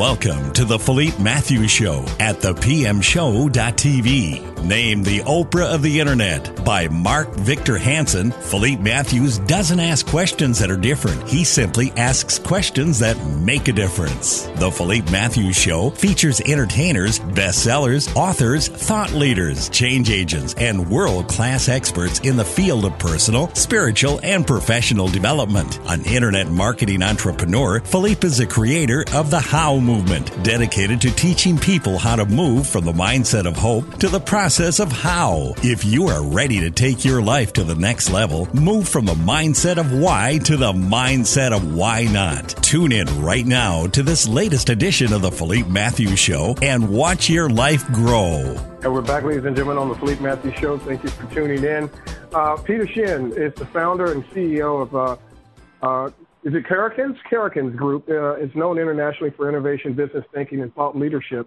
Welcome to the Philippe Matthews Show at thepmshow.tv. Named the Oprah of the Internet by Mark Victor Hansen, Philippe Matthews doesn't ask questions that are different. He simply asks questions that make a difference. The Philippe Matthews Show features entertainers, bestsellers, authors, thought leaders, change agents, and world class experts in the field of personal, spiritual, and professional development. An internet marketing entrepreneur, Philippe is a creator of the How movement, dedicated to teaching people how to move from the mindset of hope to the process of how. If you are ready to take your life to the next level, move from the mindset of why to the mindset of why not. Tune in right now to this latest edition of the Philippe Matthews Show and watch your life grow. And we're back, ladies and gentlemen, on the Philippe Matthews Show. Thank you for tuning in. Uh, Peter Sheahan is the founder and CEO of, uh, uh, is it Karrikins? Karrikins Group. Uh, it's known internationally for innovation, business thinking, and thought leadership.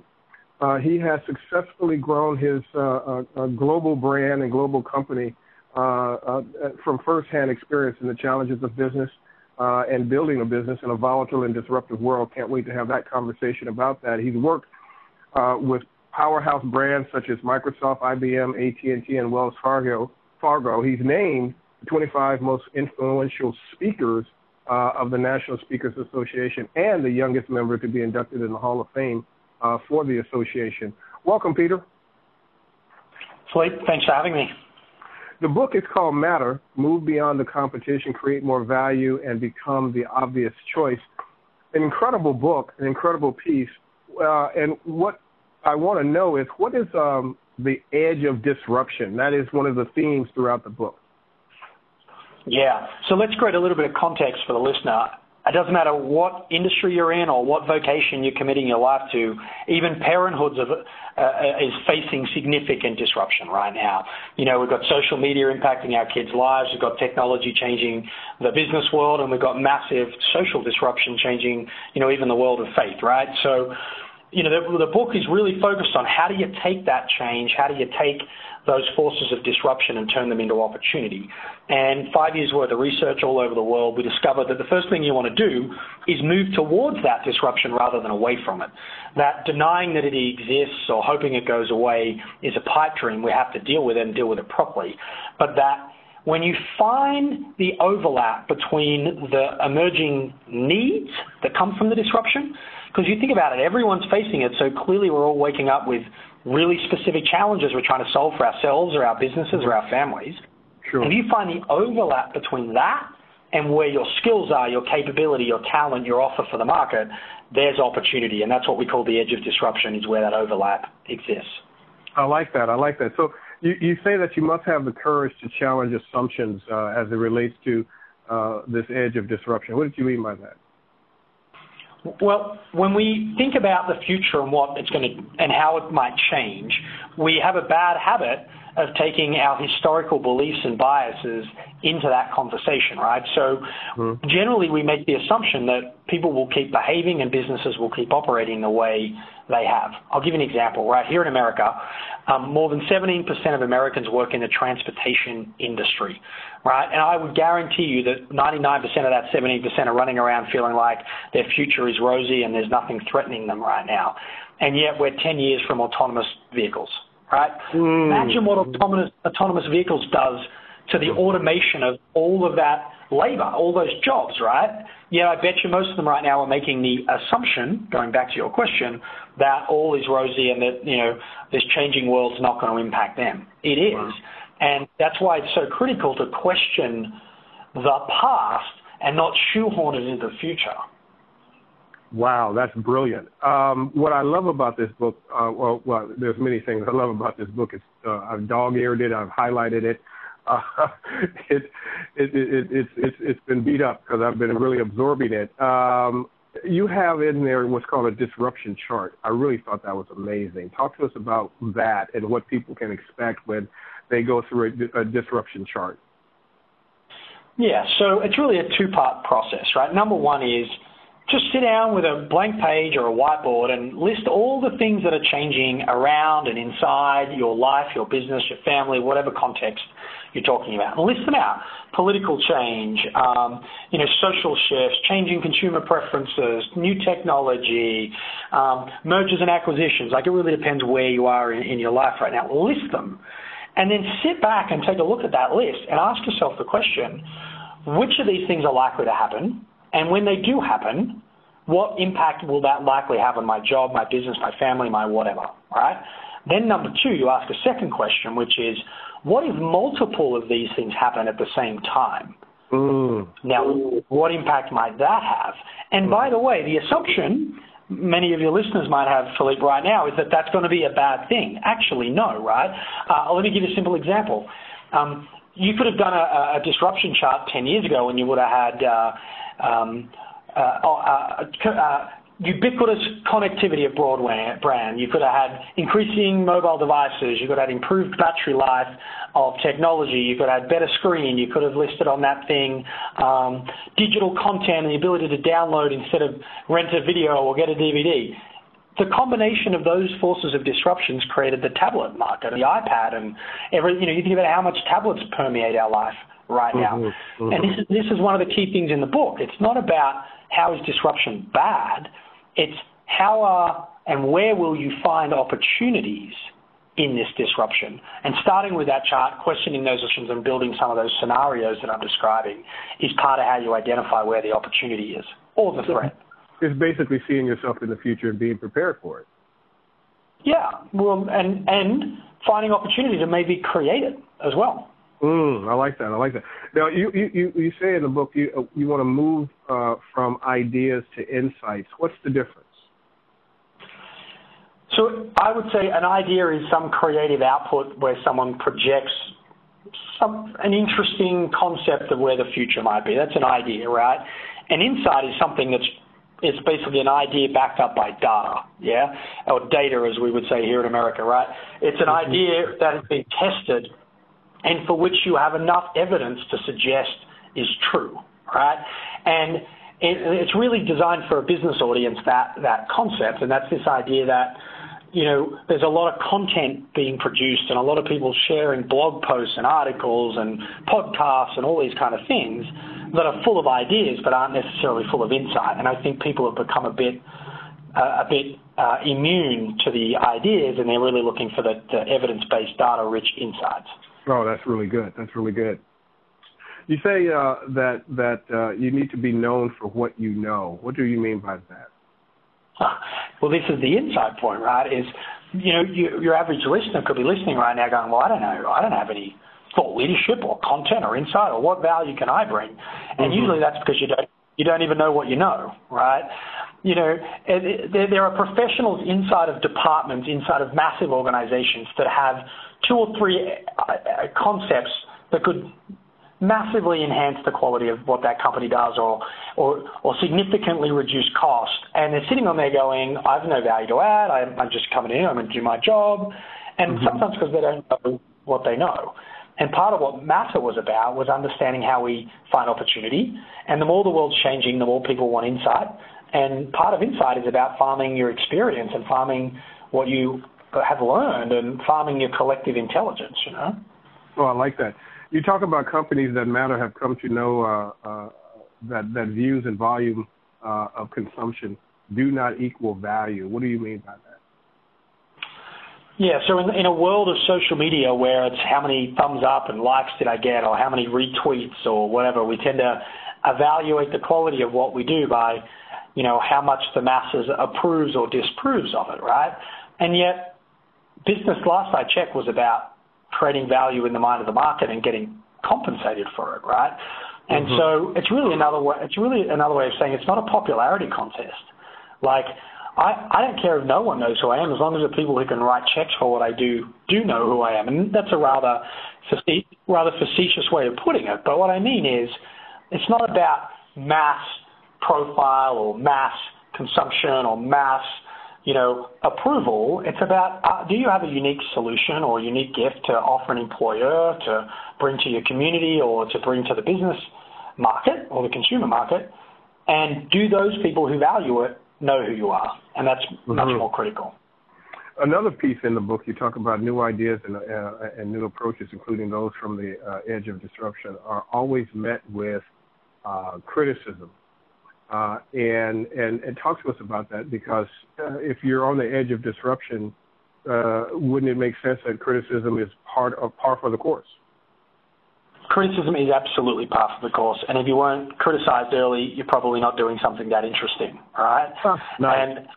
Uh, he has successfully grown his uh, uh, uh global brand and global company uh, from firsthand experience in the challenges of business and building a business in a volatile and disruptive world. Can't wait to have that conversation about that. He's worked with powerhouse brands such as Microsoft, IBM, AT&T, and Wells Fargo. Fargo. He's named the 25 most influential speakers of the National Speakers Association and the youngest member to be inducted in the Hall of Fame uh, for the association. Welcome, Peter. Thanks for having me. The book is called Matter Move Beyond the Competition, Create More Value, and Become the Obvious Choice. An incredible book, an incredible piece. Uh, and what I want to know is what is um, the edge of disruption? That is one of the themes throughout the book. Yeah. So let's create a little bit of context for the listener. It doesn't matter what industry you're in or what vocation you're committing your life to. Even parenthood uh, is facing significant disruption right now. You know, we've got social media impacting our kids' lives. We've got technology changing the business world, and we've got massive social disruption changing, you know, even the world of faith, right? So, you know, the, the book is really focused on how do you take that change? How do you take those forces of disruption and turn them into opportunity. And five years worth of research all over the world, we discovered that the first thing you want to do is move towards that disruption rather than away from it. That denying that it exists or hoping it goes away is a pipe dream. We have to deal with it and deal with it properly. But that when you find the overlap between the emerging needs that come from the disruption, because you think about it, everyone's facing it, so clearly we're all waking up with really specific challenges we're trying to solve for ourselves or our businesses or our families. Sure. And if you find the overlap between that and where your skills are, your capability, your talent, your offer for the market, there's opportunity. And that's what we call the edge of disruption is where that overlap exists. I like that. I like that. So you, you say that you must have the courage to challenge assumptions uh, as it relates to uh, this edge of disruption. What did you mean by that? Well, when we think about the future and what it's going to and how it might change, we have a bad habit of taking our historical beliefs and biases into that conversation, right? So mm-hmm. generally we make the assumption that people will keep behaving and businesses will keep operating the way they have. I'll give you an example, right? Here in America, um, more than 17% of Americans work in the transportation industry, right? And I would guarantee you that 99% of that 17% are running around feeling like their future is rosy and there's nothing threatening them right now. And yet we're 10 years from autonomous vehicles, right? Mm. Imagine what autonomous, autonomous vehicles does to the automation of all of that labor, all those jobs, right? Yeah, I bet you most of them right now are making the assumption, going back to your question, that all is rosy and that, you know, this changing world's not going to impact them. It is. Wow. And that's why it's so critical to question the past and not shoehorn it into the future. Wow, that's brilliant. Um, what I love about this book, uh, well, well, there's many things I love about this book. It's, uh, I've dog-eared it, I've highlighted it. Uh, it, it, it, it's, it's, it's been beat up because I've been really absorbing it. Um, you have in there what's called a disruption chart. I really thought that was amazing. Talk to us about that and what people can expect when they go through a, a disruption chart. Yeah, so it's really a two-part process, right? Number one is just sit down with a blank page or a whiteboard and list all the things that are changing around and inside your life, your business, your family, whatever context you're talking about. And list them out. Political change, um, you know, social shifts, changing consumer preferences, new technology, um, mergers and acquisitions. Like it really depends where you are in, in your life right now. List them, and then sit back and take a look at that list and ask yourself the question: Which of these things are likely to happen? And when they do happen, what impact will that likely have on my job, my business, my family, my whatever, right? Then number two, you ask a second question, which is, what if multiple of these things happen at the same time? Mm. Now, what impact might that have? And by the way, the assumption many of your listeners might have, Philippe, right now, is that that's going to be a bad thing. Actually, no, right? Uh, let me give you a simple example. Um, you could have done a, a, disruption chart 10 years ago and you would have had uh, um, uh, uh, uh, ubiquitous connectivity of broadband. You could have had increasing mobile devices. You could have had improved battery life of technology. You could have had better screen. You could have listed on that thing um, digital content and the ability to download instead of rent a video or get a DVD. The combination of those forces of disruptions created the tablet market, and the iPad, and every. You know, you think about how much tablets permeate our life right now. Mm-hmm, mm-hmm. And this is, this is one of the key things in the book. It's not about how is disruption bad, it's how are and where will you find opportunities in this disruption? And starting with that chart, questioning those options and building some of those scenarios that I'm describing is part of how you identify where the opportunity is or the threat. It's basically seeing yourself in the future and being prepared for it. Yeah, well, and and finding opportunity to maybe create it as well. Mm, I like that. I like that. Now, you you you say in the book you you want to move uh, from ideas to insights. What's the difference? So I would say an idea is some creative output where someone projects some an interesting concept of where the future might be. That's an idea, right? An insight is something that's it's basically an idea backed up by data, yeah, or data as we would say here in America, right? It's an mm-hmm. idea that has been tested and for which you have enough evidence to suggest is true, right? And it's really designed for a business audience that that concept, and that's this idea that you know there's a lot of content being produced and a lot of people sharing blog posts and articles and podcasts and all these kind of things that are full of ideas but aren't necessarily full of insight. And I think people have become a bit uh, a bit uh, immune to the ideas, and they're really looking for the, the evidence-based, data-rich insights. Oh, that's really good. That's really good. You say uh, that that uh, you need to be known for what you know. What do you mean by that? Well, this is the inside point, right? Is you know you, your average listener could be listening right now, going, "Well, I don't know. I don't have any thought leadership or content or insight or what value can I bring?" And mm-hmm. usually that's because you don't you don't even know what you know, right? You know, there, there are professionals inside of departments, inside of massive organizations that have two or three uh, uh, concepts that could massively enhance the quality of what that company does or, or, or significantly reduce cost. And they're sitting on there going, I have no value to add. I'm, I'm just coming in. I'm going to do my job. And mm-hmm. sometimes because they don't know what they know. And part of what Matter was about was understanding how we find opportunity. And the more the world's changing, the more people want insight. And part of insight is about farming your experience and farming what you have learned and farming your collective intelligence, you know? Oh, I like that. You talk about companies that matter have come to know uh, uh, that, that views and volume uh, of consumption do not equal value. What do you mean by that? Yeah, so in, in a world of social media where it's how many thumbs up and likes did I get or how many retweets or whatever, we tend to evaluate the quality of what we do by, you know, how much the masses approves or disapproves of it, right? And yet business last I checked was about creating value in the mind of the market and getting compensated for it, right? And mm-hmm. so it's really another way. It's really another way of saying it's not a popularity contest. Like I, I don't care if no one knows who I am, as long as the people who can write checks for what I do do know who I am. And that's a rather rather facetious way of putting it. But what I mean is, it's not about mass profile or mass consumption or mass you know, approval. It's about uh, do you have a unique solution or unique gift to offer an employer to bring to your community or to bring to the business market or the consumer market, and do those people who value it know who you are, and that's mm-hmm. much more critical. Another piece in the book, you talk about new ideas and, uh, and new approaches, including those from the uh, edge of disruption, are always met with uh, criticism Uh, and, and and talk to us about that because uh, if you're on the edge of disruption, uh, wouldn't it make sense that criticism is part of par for the course? Criticism is absolutely par for the course, and if you weren't criticized early, you're probably not doing something that interesting, right? Huh, nice. And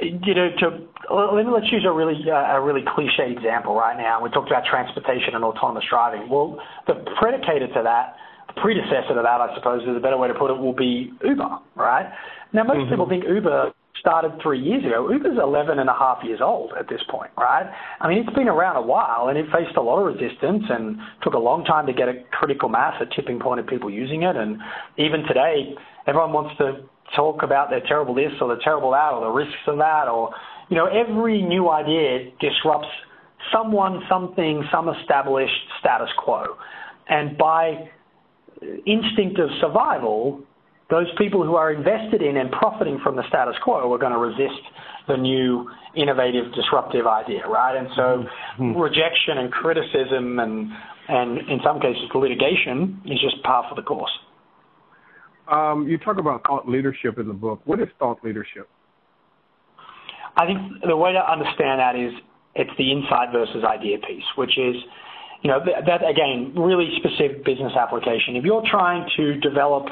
you know, to let, let's use a really uh, a really cliche example right now. We talked about transportation and autonomous driving. Well, the predicator to that, predecessor to that, I suppose, is a better way to put it, will be Uber, right? Now, most mm-hmm. people think Uber started three years ago. Uber's 11 and a half years old at this point, right? I mean, it's been around a while and it faced a lot of resistance and took a long time to get a critical mass, a tipping point of people using it. And even today, everyone wants to talk about their terrible this or the terrible that or the risks of that or, you know, every new idea disrupts someone, something, some established status quo. And by instinct of survival, those people who are invested in and profiting from the status quo are going to resist the new innovative disruptive idea right? And so mm-hmm. rejection and criticism and and in some cases litigation is just par for the course. Um, you talk about thought leadership in the book. What is thought leadership? I think the way to understand that is it's the insight versus idea piece which is you know that, again really specific business application if you're trying to develop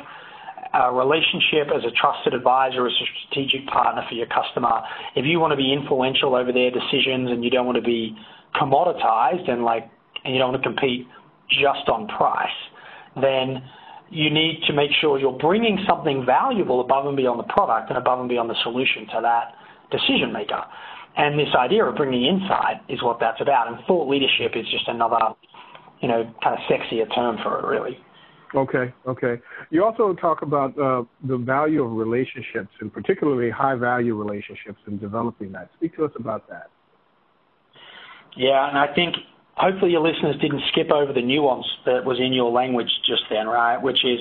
a relationship as a trusted advisor, as a strategic partner for your customer, if you want to be influential over their decisions and you don't want to be commoditized and like and you don't want to compete just on price, then you need to make sure you're bringing something valuable above and beyond the product and above and beyond the solution to that decision maker. And this idea of bringing insight is what that's about. And thought leadership is just another, you know, kind of sexier term for it, really. Okay, okay. You also talk about uh, the value of relationships, and particularly high value relationships, and developing that. Speak to us about that. Yeah, and I think hopefully your listeners didn't skip over the nuance that was in your language just then, right? Which is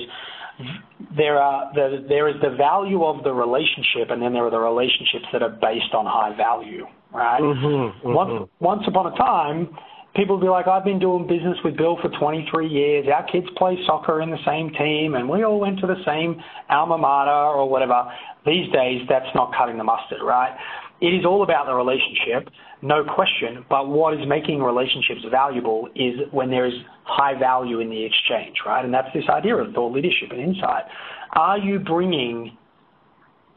there are the, there is the value of the relationship, and then there are the relationships that are based on high value, right? Mm-hmm, mm-hmm. Once once upon a time people would be like, I've been doing business with Bill for 23 years. Our kids play soccer in the same team, and we all went to the same alma mater or whatever. These days, that's not cutting the mustard, right? It is all about the relationship, no question. But what is making relationships valuable is when there is high value in the exchange, right? And that's this idea of thought leadership and insight. Are you bringing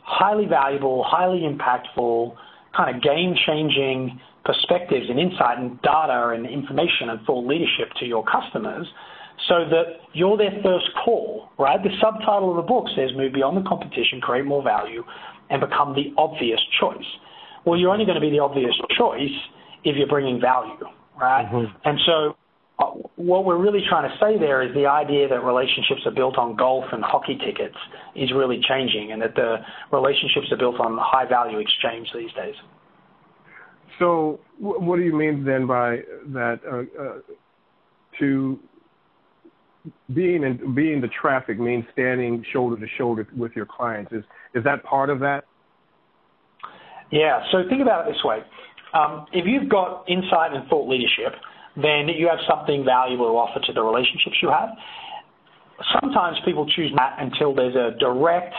highly valuable, highly impactful, kind of game changing perspectives and insight and data and information and thought leadership to your customers so that you're their first call, right? The subtitle of the book says move beyond the competition, create more value, and become the obvious choice. Well, you're only going to be the obvious choice if you're bringing value, right? Mm-hmm. And so uh, what we're really trying to say there is the idea that relationships are built on golf and hockey tickets is really changing and that the relationships are built on high value exchange these days. So, what do you mean then by that? Uh, uh, to being in, being the traffic means standing shoulder to shoulder with your clients. Is is that part of that? Yeah. So think about it this way: um, if you've got insight and thought leadership, then you have something valuable to offer to the relationships you have. Sometimes people choose that until there's a direct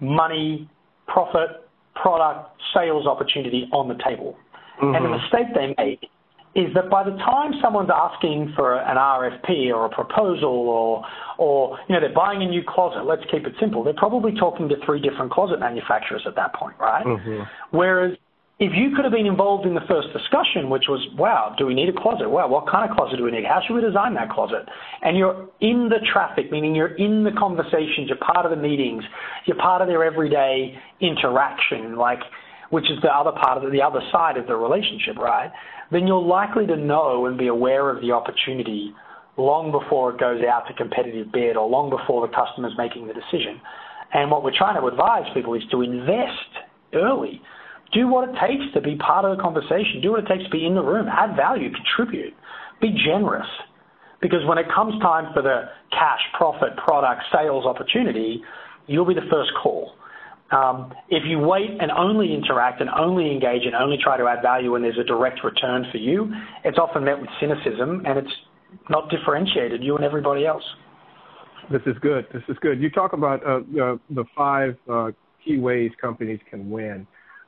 money, profit, product, sales opportunity on the table. Mm-hmm. And the mm-hmm. mistake they make is that by the time someone's asking for an RFP or a proposal or, or you know, they're buying a new closet, let's keep it simple, they're probably talking to three different closet manufacturers at that point, right? Mm-hmm. Whereas if you could have been involved in the first discussion, which was, wow, do we need a closet? Wow, what kind of closet do we need? How should we design that closet? And you're in the traffic, meaning you're in the conversations, you're part of the meetings, you're part of their everyday interaction, like which is the other part of the, the other side of the relationship, right? Then you're likely to know and be aware of the opportunity long before it goes out to competitive bid or long before the customer's making the decision. And what we're trying to advise people is to invest early. Do what it takes to be part of the conversation. Do what it takes to be in the room. Add value. Contribute. Be generous. Because when it comes time for the cash, profit, product, sales opportunity, you'll be the first call. Um, if you wait and only interact and only engage and only try to add value when there's a direct return for you, it's often met with cynicism and it's not differentiated you and everybody else. This is good. This is good. You talk about uh, the, the five uh, key ways companies can win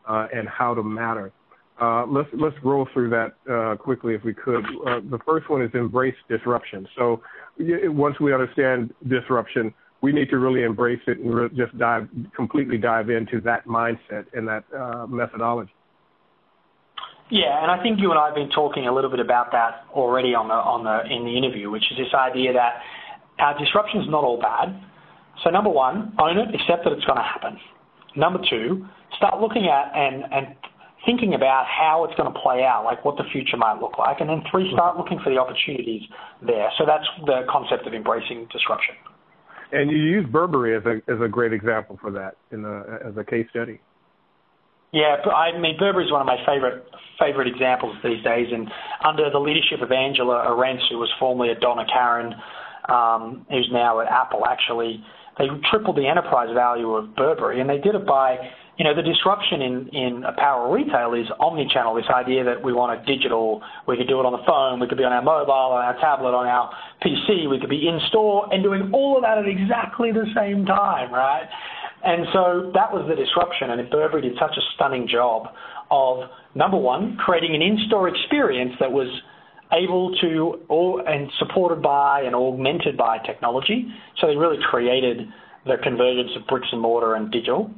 uh, and how to matter. Uh, let's let's roll through that uh, quickly if we could. Uh, the first one is embrace disruption. So once we understand disruption, we need to really embrace it and re- just dive completely dive into that mindset and that uh, methodology. Yeah, and I think you and I have been talking a little bit about that already on the on the in the interview, which is this idea that our disruption is not all bad. So number one, own it, accept that it's going to happen. Number two, start looking at and and thinking about how it's going to play out, like what the future might look like, and then three, start looking for the opportunities there. So that's the concept of embracing disruption. And you use Burberry as a as a great example for that in as a case study. Yeah, I mean Burberry is one of my favorite favorite examples these days, and under the leadership of Angela Ahrendts, who was formerly at Donna Karan, um, who's now at Apple, actually, they tripled the enterprise value of Burberry, and they did it by you know, the disruption in, in apparel retail is omni-channel, this idea that we want a digital, we could do it on the phone, we could be on our mobile, on our tablet, on our PC, we could be in store and doing all of that at exactly the same time, right? And so that was the disruption, and Burberry did such a stunning job of, number one, creating an in-store experience that was able to, and supported by and augmented by technology. So they really created the convergence of bricks and mortar and digital.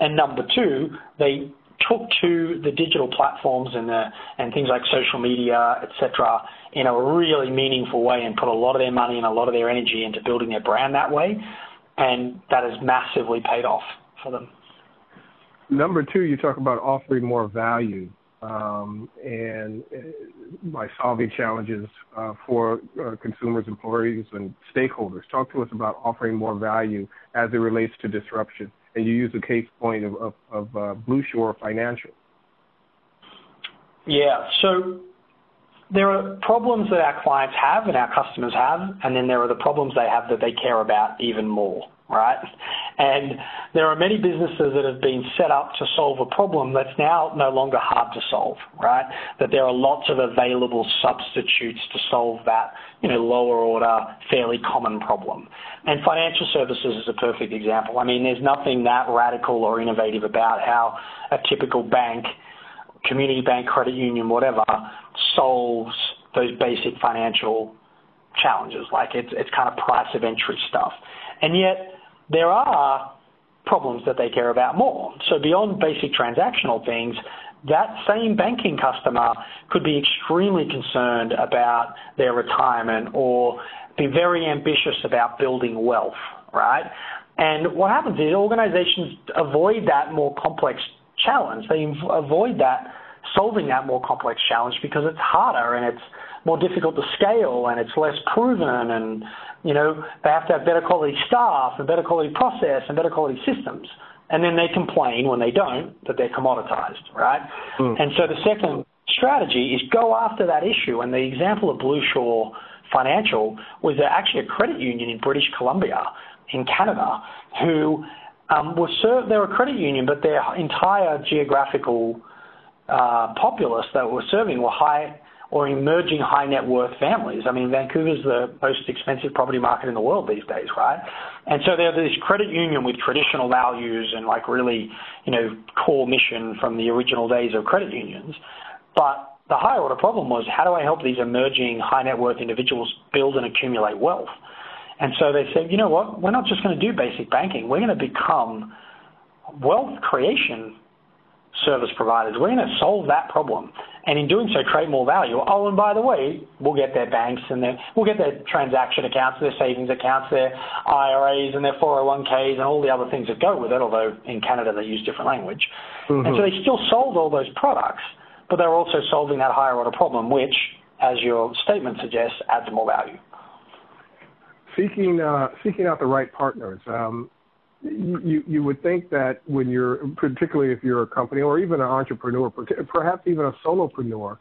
And number two, they took to the digital platforms and the, and things like social media, etc., in a really meaningful way, and put a lot of their money and a lot of their energy into building their brand that way, and that has massively paid off for them. Number two, you talk about offering more value um, and uh, by solving challenges uh, for uh, consumers, employees, and stakeholders. Talk to us about offering more value as it relates to disruption and you use the case point of, of, of uh, Blue Shore Financial. Yeah, so there are problems that our clients have and our customers have, and then there are the problems they have that they care about even more right? And there are many businesses that have been set up to solve a problem that's now no longer hard to solve, right? That there are lots of available substitutes to solve that, you know, lower order, fairly common problem. And financial services is a perfect example. I mean, there's nothing that radical or innovative about how a typical bank, community bank, credit union, whatever, solves those basic financial challenges. Like it's it's kind of price of entry stuff. And yet there are problems that they care about more. So beyond basic transactional things, that same banking customer could be extremely concerned about their retirement or be very ambitious about building wealth, right? And what happens is organizations avoid that more complex challenge. They avoid that solving that more complex challenge because it's harder and it's more difficult to scale and it's less proven and you know, they have to have better quality staff and better quality process and better quality systems. And then they complain when they don't that they're commoditized, right? Mm. And so the second strategy is go after that issue. And the example of Blue Shore Financial was actually a credit union in British Columbia, in Canada, who um, were served. They're a credit union, but their entire geographical uh, populace that were serving were high or emerging high net worth families. I mean, Vancouver's the most expensive property market in the world these days, right? And so they're this credit union with traditional values and like really, you know, core mission from the original days of credit unions. But the higher order problem was how do I help these emerging high net worth individuals build and accumulate wealth? And so they said, you know what, we're not just going to do basic banking, we're going to become wealth creation service providers. We're going to solve that problem and in doing so create more value. Oh, and by the way, we'll get their banks and their we'll get their transaction accounts, their savings accounts, their IRAs and their 401ks and all the other things that go with it. Although in Canada they use different language, mm-hmm. and so they still sold all those products, but they're also solving that higher order problem, which, as your statement suggests, adds more value. Seeking uh, seeking out the right partners. Um, you you would think that when you're particularly if you're a company or even an entrepreneur, perhaps even a solopreneur,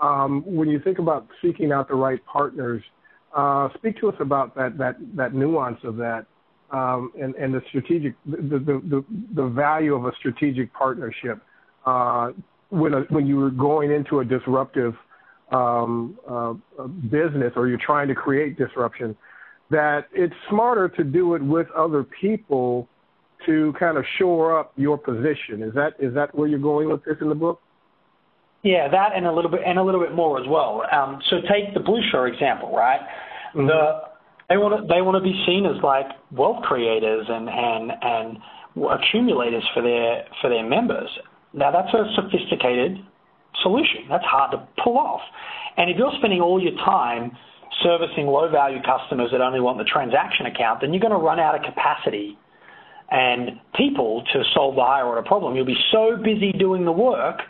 um, when you think about seeking out the right partners, uh, speak to us about that that that nuance of that um, and and the strategic the, the the the value of a strategic partnership uh, when a, when you are going into a disruptive um, uh, business or you're trying to create disruption that it's smarter to do it with other people to kind of shore up your position. Is that is that where you're going with this in the book? Yeah, that and a little bit and a little bit more as well. Um, so take the Blue Shore example, right? Mm-hmm. The they want to they want to be seen as like wealth creators and and and accumulators for their for their members. Now that's a sophisticated solution. That's hard to pull off. And if you're spending all your time servicing low value customers that only want the transaction account, then you're going to run out of capacity and people to solve the higher order problem. You'll be so busy doing the work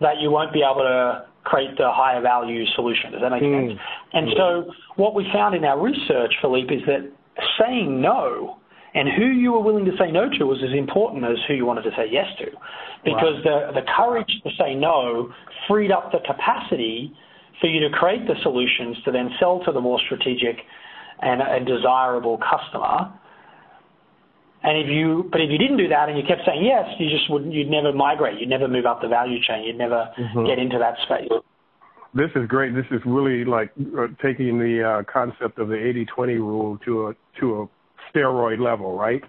that you won't be able to create the higher value solution. Does that make mm. sense? And so what we found in our research, Philippe, is that saying no and who you were willing to say no to was as important as who you wanted to say yes to. Because wow. the, the courage to say no freed up the capacity for you to create the solutions to then sell to the more strategic and, and desirable customer. And if you, but if you didn't do that and you kept saying yes, you just wouldn't, you'd never migrate, you'd never move up the value chain, you'd never mm-hmm. get into that space. This is great. This is really like uh, taking the uh, concept of the 80-20 rule to a to a steroid level, right?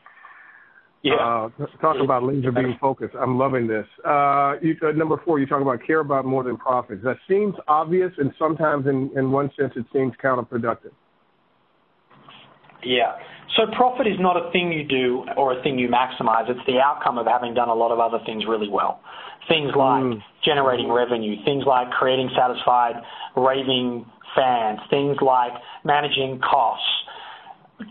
Yeah. Uh, talk about laser beam focus. I'm loving this. Uh, you, uh, number four, you talk about care about more than profits. That seems obvious, and sometimes, in, in one sense, it seems counterproductive. Yeah. So profit is not a thing you do or a thing you maximize. It's the outcome of having done a lot of other things really well. Things like mm. generating revenue, things like creating satisfied raving fans, things like managing costs,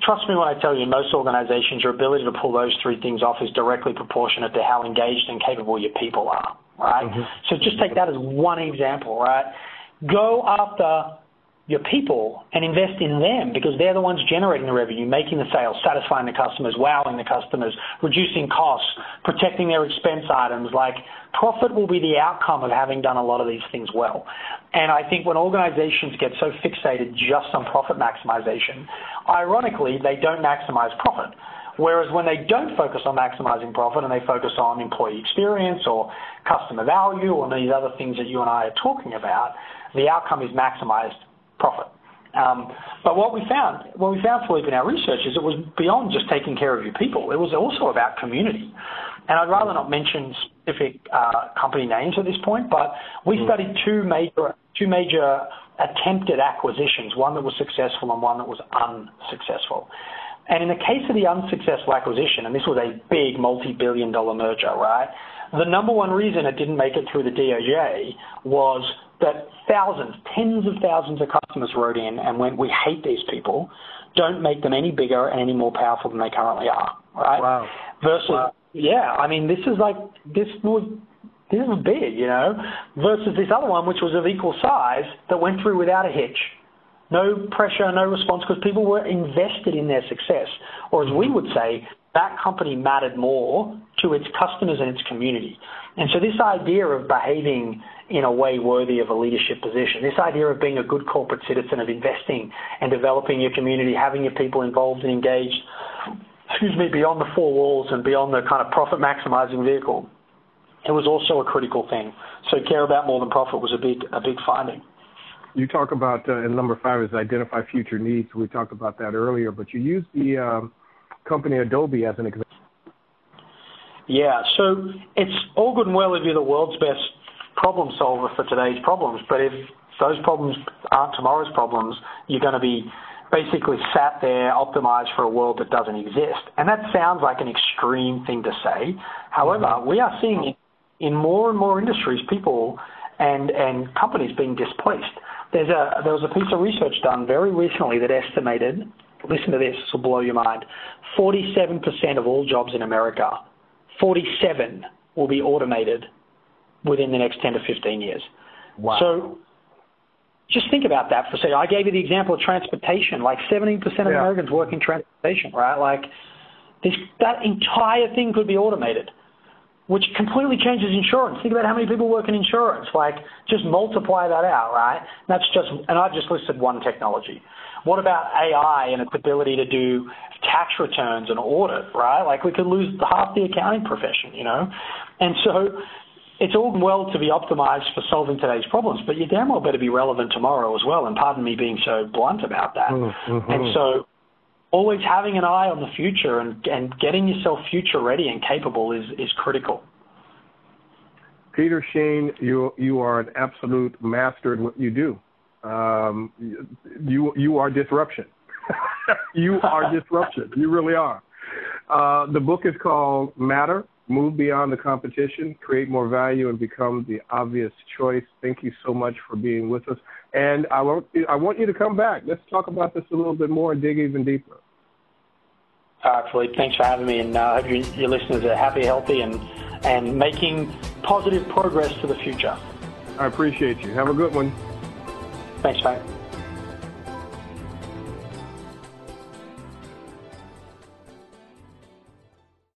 trust me when I tell you, most organizations, your ability to pull those three things off is directly proportionate to how engaged and capable your people are, right? Mm-hmm. So just take that as one example, right? Go after your people and invest in them because they're the ones generating the revenue, making the sales, satisfying the customers, wowing the customers, reducing costs, protecting their expense items. Like profit will be the outcome of having done a lot of these things well. And I think when organizations get so fixated just on profit maximization, ironically, they don't maximize profit. Whereas when they don't focus on maximizing profit and they focus on employee experience or customer value or these other things that you and I are talking about, the outcome is maximized profit. Um, but what we found, what we found, Philippe, in our research is it was beyond just taking care of your people. It was also about community. And I'd rather not mention specific uh, company names at this point, but we mm. studied two major, two major attempted acquisitions, one that was successful and one that was unsuccessful. And in the case of the unsuccessful acquisition, and this was a big multi-billion dollar merger, right? The number one reason it didn't make it through the DOJ was that thousands, tens of thousands of customers wrote in and went, we hate these people. Don't make them any bigger and any more powerful than they currently are, right? Wow. Versus, wow. yeah, I mean, this is like, this was, this was big, you know, versus this other one, which was of equal size, that went through without a hitch. No pressure, no response, because people were invested in their success. Or as we mm-hmm. would say, that company mattered more to its customers and its community. And so this idea of behaving in a way worthy of a leadership position, this idea of being a good corporate citizen, of investing and developing your community, having your people involved and engaged, excuse me, beyond the four walls and beyond the kind of profit maximizing vehicle, it was also a critical thing. So care about more than profit was a big, a big finding. You talk about, uh, and number five is identify future needs. We talked about that earlier, but you use the um, company Adobe as an example. Yeah, so it's all good and well if you're the world's best problem solver for today's problems, but if those problems aren't tomorrow's problems, you're going to be basically sat there optimized for a world that doesn't exist. And that sounds like an extreme thing to say. However, mm-hmm. we are seeing in more and more industries people and, and companies being displaced. There's a, there was a piece of research done very recently that estimated, listen to this, this will blow your mind, 47% of all jobs in America, 47 will be automated within the next 10 to 15 years. Wow. So just think about that for a second. I gave you the example of transportation. Like 70% of yeah. Americans work in transportation, right? Like this, that entire thing could be automated, which completely changes insurance. Think about how many people work in insurance. Like just multiply that out, right? That's just, and I've just listed one technology. What about AI and its ability to do tax returns and audit, right? Like we could lose half the accounting profession, you know? And so it's all well to be optimized for solving today's problems, but you damn well better be relevant tomorrow as well. And pardon me being so blunt about that. Mm-hmm. And so always having an eye on the future and, and getting yourself future ready and capable is, is critical. Peter Sheahan, you you are an absolute master at what you do. Um, you you are disruption. you are disruption. You really are. Uh, the book is called Matter: Move Beyond the Competition, Create More Value, and Become the Obvious Choice. Thank you so much for being with us. And I want I want you to come back. Let's talk about this a little bit more and dig even deeper. All right, Philippe. Thanks for having me, and uh, I hope you, your listeners are happy, healthy, and and making positive progress for the future. I appreciate you. Have a good one. Thanks, mate.